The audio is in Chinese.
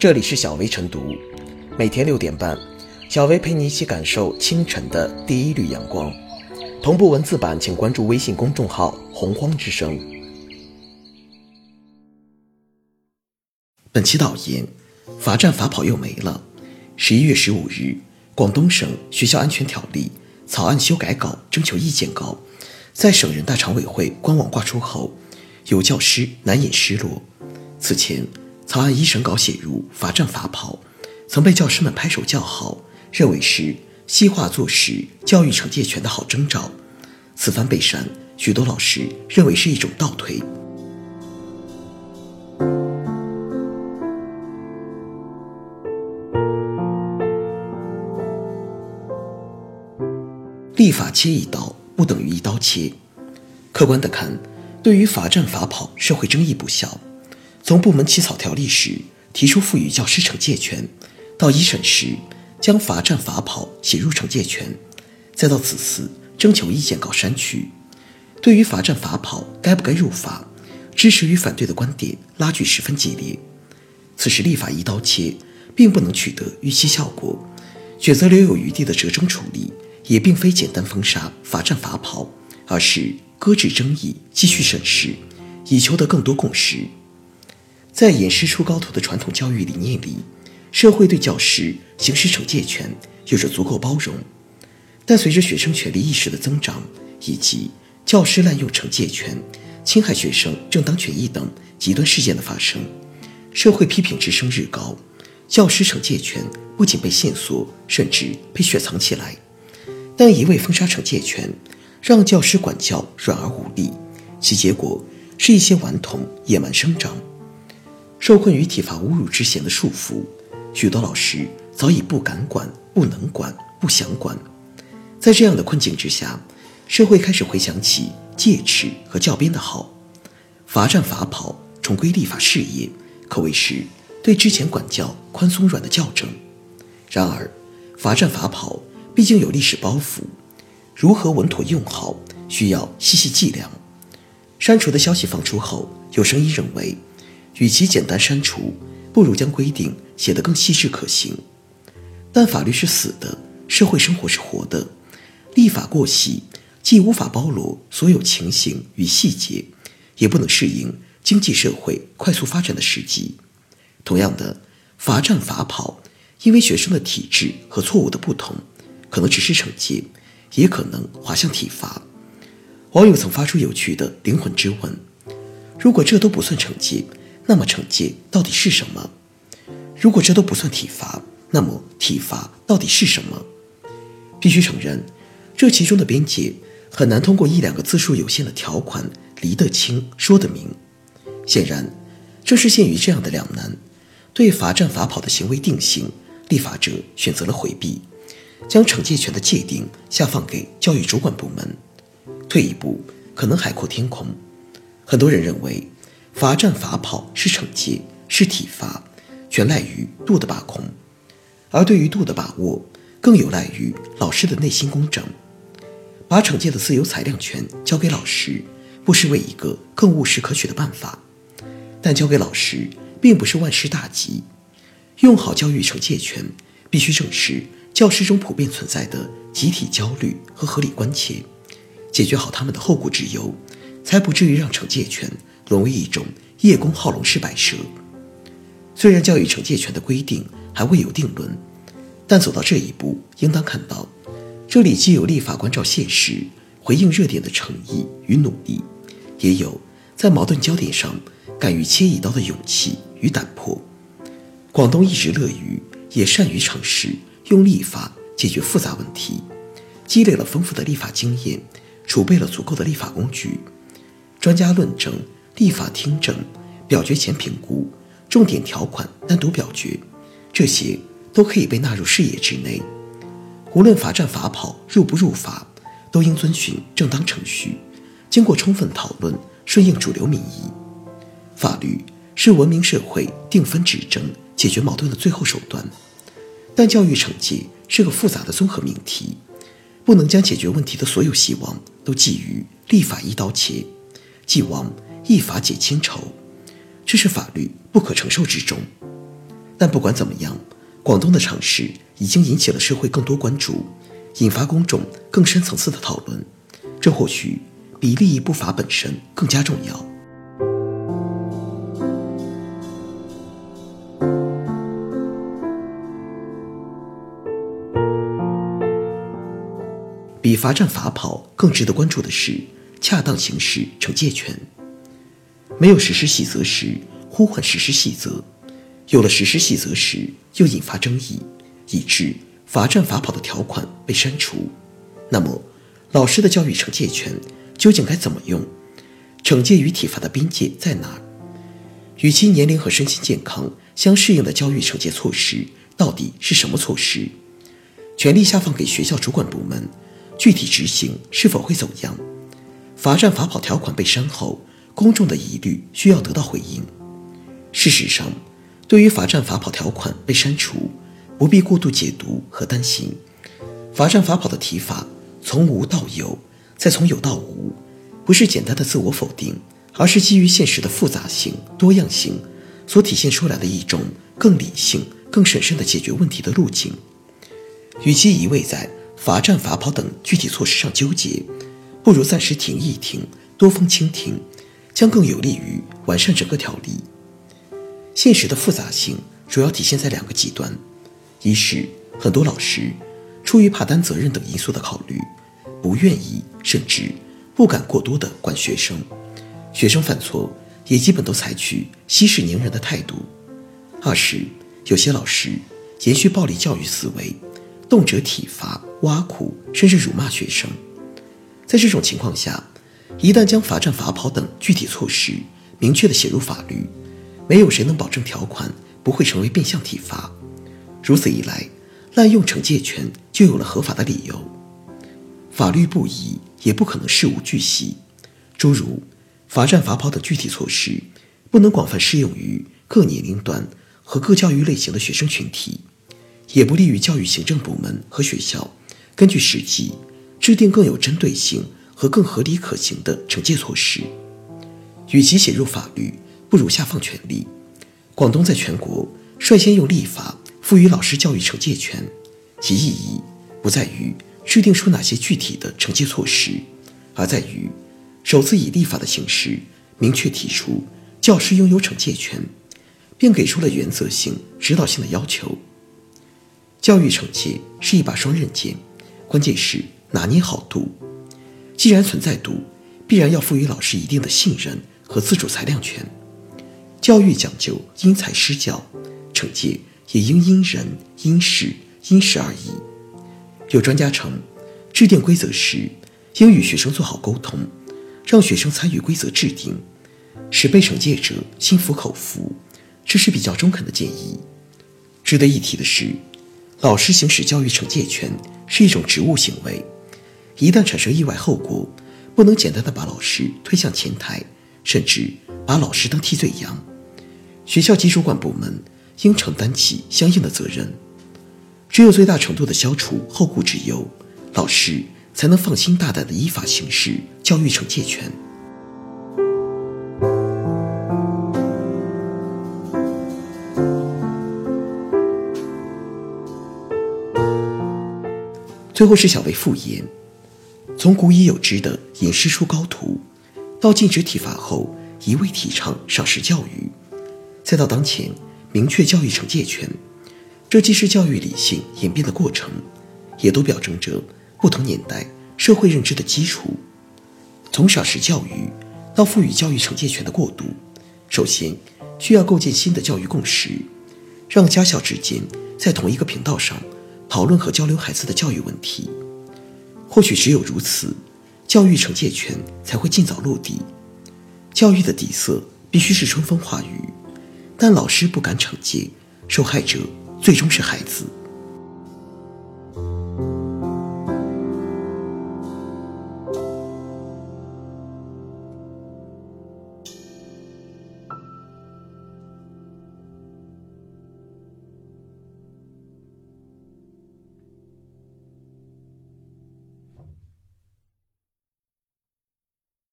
这里是小薇晨读，每天六点半，小薇陪你一起感受清晨的第一缕阳光。同步文字版，请关注微信公众号“洪荒之声”。本期导言：罚站罚跑又没了。十一月十五日，广东省学校安全条例草案修改稿征求意见稿在省人大常委会官网挂出后，有教师难掩失落。此前，草案一审稿写入罚站罚跑，曾被教师们拍手叫好，认为是西化坐实教育惩戒权的好征兆。此番被删，许多老师认为是一种倒退。立法切一刀不等于一刀切。客观的看，对于罚站罚跑，社会争议不小。从部门起草条例时提出赋予教师惩戒权，到一审时将罚站罚跑写入惩戒权，再到此次征求意见稿删去，对于罚站罚跑该不该入法，支持与反对的观点拉锯十分激烈。此时立法一刀切，并不能取得预期效果，选择留有余地的折中处理，也并非简单封杀罚站罚跑，而是搁置争议，继续审视，以求得更多共识。在演师出高徒的传统教育理念里，社会对教师行使惩戒权有着足够包容。但随着学生权利意识的增长，以及教师滥用惩戒权、侵害学生正当权益等极端事件的发生，社会批评之声日高，教师惩戒权不仅被限缩，甚至被雪藏起来。但一味封杀惩戒权，让教师管教软而无力，其结果是一些顽童野蛮生长。受困于体罚侮辱之嫌的束缚，许多老师早已不敢管、不能管、不想管。在这样的困境之下，社会开始回想起戒尺和教鞭的好，罚站罚跑重归立法事业，可谓是对之前管教宽松软的校正。然而，罚站罚跑毕竟有历史包袱，如何稳妥用好，需要细细计量。删除的消息放出后，有声音认为。与其简单删除，不如将规定写得更细致可行。但法律是死的，社会生活是活的，立法过细，既无法包罗所有情形与细节，也不能适应经济社会快速发展的时机。同样的，罚站罚跑，因为学生的体质和错误的不同，可能只是惩戒，也可能滑向体罚。网友曾发出有趣的灵魂之问：如果这都不算惩戒？那么惩戒到底是什么？如果这都不算体罚，那么体罚到底是什么？必须承认，这其中的边界很难通过一两个字数有限的条款理得清、说得明。显然，正是限于这样的两难，对罚站罚跑的行为定性，立法者选择了回避，将惩戒权的界定下放给教育主管部门。退一步，可能海阔天空。很多人认为。罚站罚跑是惩戒，是体罚，全赖于度的把控；而对于度的把握，更有赖于老师的内心公正。把惩戒的自由裁量权交给老师，不失为一个更务实可取的办法。但交给老师，并不是万事大吉。用好教育惩戒权，必须正视教师中普遍存在的集体焦虑和合理关切，解决好他们的后顾之忧，才不至于让惩戒权。沦为一种叶公好龙式摆设。虽然教育惩戒权的规定还未有定论，但走到这一步，应当看到，这里既有立法关照现实、回应热点的诚意与努力，也有在矛盾焦点上敢于切一刀的勇气与胆魄。广东一直乐于也善于尝试用立法解决复杂问题，积累了丰富的立法经验，储备了足够的立法工具，专家论证。立法听证、表决前评估、重点条款单独表决，这些都可以被纳入视野之内。无论罚站罚跑入不入法，都应遵循正当程序，经过充分讨论，顺应主流民意。法律是文明社会定分止争、解决矛盾的最后手段，但教育惩戒是个复杂的综合命题，不能将解决问题的所有希望都寄予立法一刀切，既往。一法解千愁，这是法律不可承受之重。但不管怎么样，广东的尝试已经引起了社会更多关注，引发公众更深层次的讨论。这或许比利益不法本身更加重要。比罚站罚跑更值得关注的是恰当行使惩戒权。没有实施细则时，呼唤实施细则；有了实施细则时，又引发争议，以致罚站罚跑的条款被删除。那么，老师的教育惩戒权究竟该怎么用？惩戒与体罚的边界在哪？与其年龄和身心健康相适应的教育惩戒措施到底是什么措施？权力下放给学校主管部门。具体执行是否会走样？罚站罚跑条款被删后，公众的疑虑需要得到回应。事实上，对于罚站罚跑条款被删除，不必过度解读和担心。罚站罚跑的提法从无到有，再从有到无，不是简单的自我否定，而是基于现实的复杂性、多样性所体现出来的一种更理性、更审慎的解决问题的路径。与其一味在罚站、罚跑等具体措施上纠结，不如暂时停一停，多方倾听，将更有利于完善整个条例。现实的复杂性主要体现在两个极端：一是很多老师出于怕担责任等因素的考虑，不愿意甚至不敢过多的管学生，学生犯错也基本都采取息事宁人的态度；二是有些老师延续暴力教育思维。动辄体罚、挖苦，甚至辱骂学生。在这种情况下，一旦将罚站、罚跑等具体措施明确地写入法律，没有谁能保证条款不会成为变相体罚。如此一来，滥用惩戒权就有了合法的理由。法律不宜，也不可能事无巨细。诸如罚站、罚跑等具体措施，不能广泛适用于各年龄段和各教育类型的学生群体。也不利于教育行政部门和学校根据实际制定更有针对性和更合理可行的惩戒措施。与其写入法律，不如下放权力。广东在全国率先用立法赋予老师教育惩戒权，其意义不在于制定出哪些具体的惩戒措施，而在于首次以立法的形式明确提出教师拥有惩戒权，并给出了原则性、指导性的要求。教育惩戒是一把双刃剑，关键是拿捏好度。既然存在度，必然要赋予老师一定的信任和自主裁量权。教育讲究因材施教，惩戒也应因人因事因时而异。有专家称，制定规则时应与学生做好沟通，让学生参与规则制定，使被惩戒者心服口服，这是比较中肯的建议。值得一提的是。老师行使教育惩戒权是一种职务行为，一旦产生意外后果，不能简单的把老师推向前台，甚至把老师当替罪羊。学校及主管部门应承担起相应的责任。只有最大程度的消除后顾之忧，老师才能放心大胆的依法行使教育惩戒权。最后是小为复言，从古已有之的引师出高徒，到禁止体罚后一味提倡赏识教育，再到当前明确教育惩戒权，这既是教育理性演变的过程，也都表征着不同年代社会认知的基础。从赏识教育到赋予教育惩戒权的过渡，首先需要构建新的教育共识，让家校之间在同一个频道上。讨论和交流孩子的教育问题，或许只有如此，教育惩戒权才会尽早落地。教育的底色必须是春风化雨，但老师不敢惩戒，受害者最终是孩子。